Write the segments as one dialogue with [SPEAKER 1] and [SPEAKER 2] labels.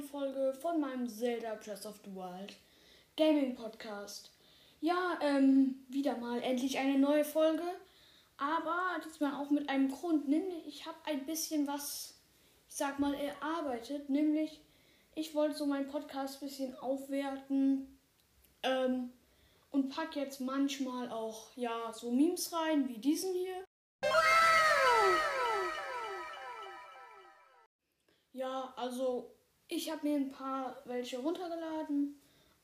[SPEAKER 1] Folge von meinem Zelda Breath of the Wild Gaming Podcast. Ja, ähm, wieder mal endlich eine neue Folge, aber diesmal auch mit einem Grund, nämlich ich habe ein bisschen was, ich sag mal, erarbeitet, nämlich ich wollte so meinen Podcast ein bisschen aufwerten ähm, und pack jetzt manchmal auch, ja, so Memes rein, wie diesen hier. Ja, also ich habe mir ein paar welche runtergeladen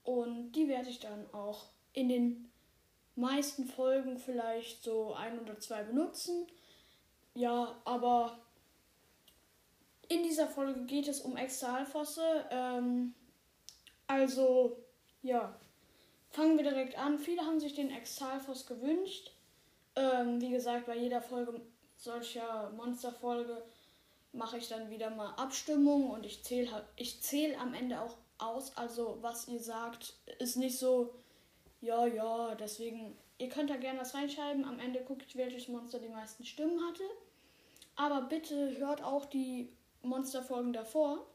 [SPEAKER 1] und die werde ich dann auch in den meisten Folgen vielleicht so ein oder zwei benutzen. Ja, aber in dieser Folge geht es um Exalfosse. Ähm, also, ja, fangen wir direkt an. Viele haben sich den Exalfoss gewünscht. Ähm, wie gesagt, bei jeder Folge solcher Monsterfolge mache ich dann wieder mal Abstimmung und ich zähle ich zähl am Ende auch aus. Also was ihr sagt, ist nicht so, ja, ja, deswegen, ihr könnt da gerne was reinschreiben. Am Ende gucke ich, welches Monster die meisten Stimmen hatte. Aber bitte hört auch die Monsterfolgen davor,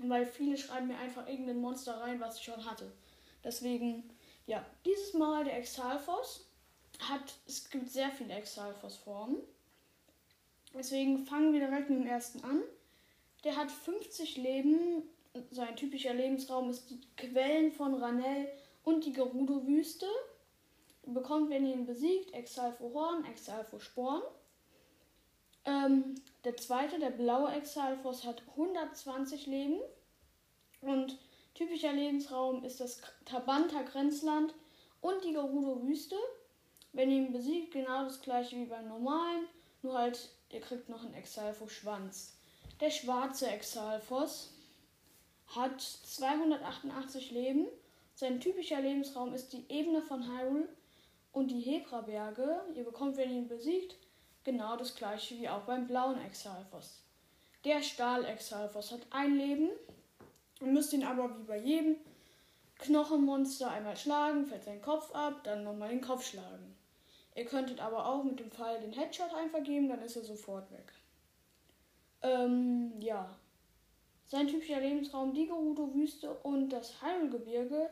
[SPEAKER 1] weil viele schreiben mir einfach irgendein Monster rein, was ich schon hatte. Deswegen, ja, dieses Mal der Exalfos hat, es gibt sehr viele Exalfos-Formen. Deswegen fangen wir direkt mit dem ersten an. Der hat 50 Leben. Sein typischer Lebensraum ist die Quellen von Ranel und die Gerudo-Wüste. Bekommt, wenn ihr ihn besiegt, Exalfo Horn, Exalfo Sporn. Ähm, der zweite, der blaue Exalfos, hat 120 Leben. Und typischer Lebensraum ist das Tabanta Grenzland und die Gerudo-Wüste. Wenn ihr ihn besiegt, genau das gleiche wie beim normalen, nur halt Ihr kriegt noch einen Exalfo-Schwanz. Der schwarze Exalfos hat 288 Leben. Sein typischer Lebensraum ist die Ebene von Hyrule und die Hebra-Berge. Ihr bekommt, wenn ihr ihn besiegt, genau das gleiche wie auch beim blauen Exalfos. Der Stahl-Exalfos hat ein Leben. Ihr müsst ihn aber wie bei jedem Knochenmonster einmal schlagen, fällt sein Kopf ab, dann nochmal den Kopf schlagen. Ihr könntet aber auch mit dem Pfeil den Headshot einfach geben, dann ist er sofort weg. Ähm, ja. Sein typischer Lebensraum die Gerudo-Wüste und das Hyrule-Gebirge.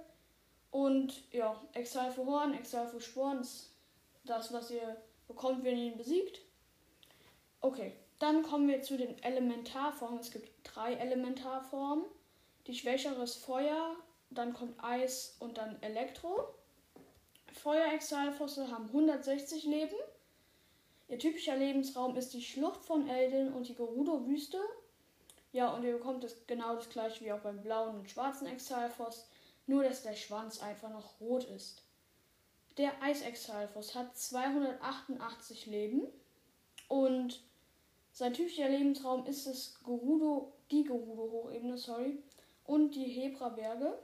[SPEAKER 1] Und ja, Exile für Horn, Exile für Sporen ist das, was ihr bekommt, wenn ihr ihn besiegt. Okay, dann kommen wir zu den Elementarformen. Es gibt drei Elementarformen. Die schwächere ist Feuer, dann kommt Eis und dann Elektro. Feuerexalfosse haben 160 Leben. Ihr typischer Lebensraum ist die Schlucht von Elden und die Gerudo-Wüste. Ja, und ihr bekommt das genau das gleiche wie auch beim blauen und schwarzen Exalfos, nur dass der Schwanz einfach noch rot ist. Der Eisexalfos hat 288 Leben und sein typischer Lebensraum ist das Gerudo, die Gerudo-Hochebene, sorry, und die Hebra-Berge.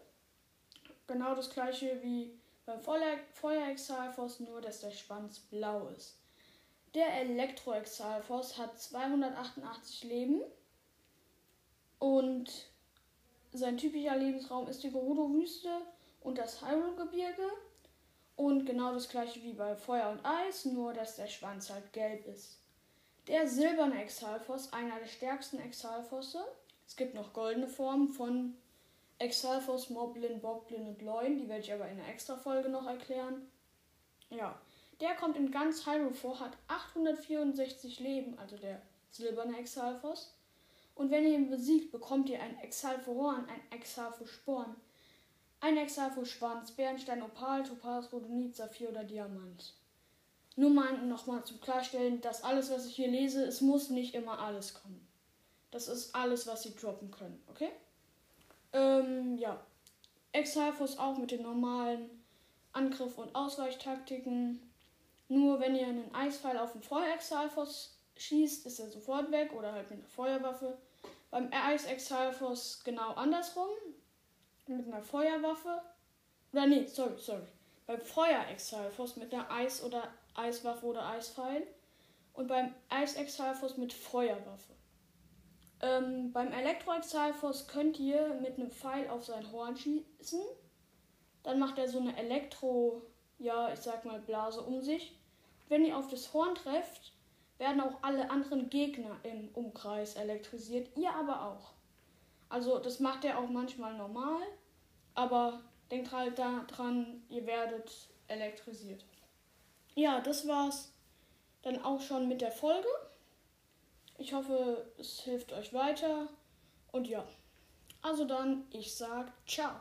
[SPEAKER 1] Genau das gleiche wie beim Feuerexalfos nur, dass der Schwanz blau ist. Der Elektroexalfos hat 288 Leben und sein typischer Lebensraum ist die Gerudo-Wüste und das Hyrule-Gebirge. Und genau das gleiche wie bei Feuer und Eis, nur dass der Schwanz halt gelb ist. Der silberne Exalfos, einer der stärksten Exalfosse. Es gibt noch goldene Formen von Exalfos, Moblin, Boblin und Loin. Die werde ich aber in einer extra Folge noch erklären. Ja, der kommt in ganz Hyrule vor, hat 864 Leben, also der silberne Exalfos. Und wenn ihr ihn besiegt, bekommt ihr ein Exalfohorn, ein Exalfosporn, ein Exalfoschwanz, Bernstein, Opal, Topaz, Rhodonit, Saphir oder Diamant. Nur mal nochmal zum Klarstellen, dass alles, was ich hier lese, es muss nicht immer alles kommen. Das ist alles, was sie droppen können, okay? Ähm, ja. Exalfos auch mit den normalen Angriff- und Ausweichtaktiken. Nur wenn ihr einen Eispfeil auf den Feuer-Exalfos schießt, ist er sofort weg oder halt mit einer Feuerwaffe. Beim Eis-Exalfos genau andersrum. Mit einer Feuerwaffe. Oder nee, sorry, sorry. Beim Feuer-Exalfos mit einer Eis- oder Eiswaffe oder Eispfeil. Und beim Eis-Exalfos mit Feuerwaffe. Ähm, beim Elektro-Exalfos könnt ihr mit einem Pfeil auf sein Horn schießen. Dann macht er so eine Elektro, ja, ich sag mal, Blase um sich. Wenn ihr auf das Horn trefft, werden auch alle anderen Gegner im Umkreis elektrisiert, ihr aber auch. Also das macht er auch manchmal normal, aber denkt halt daran, ihr werdet elektrisiert. Ja, das war's dann auch schon mit der Folge. Ich hoffe, es hilft euch weiter. Und ja, also dann, ich sag ciao.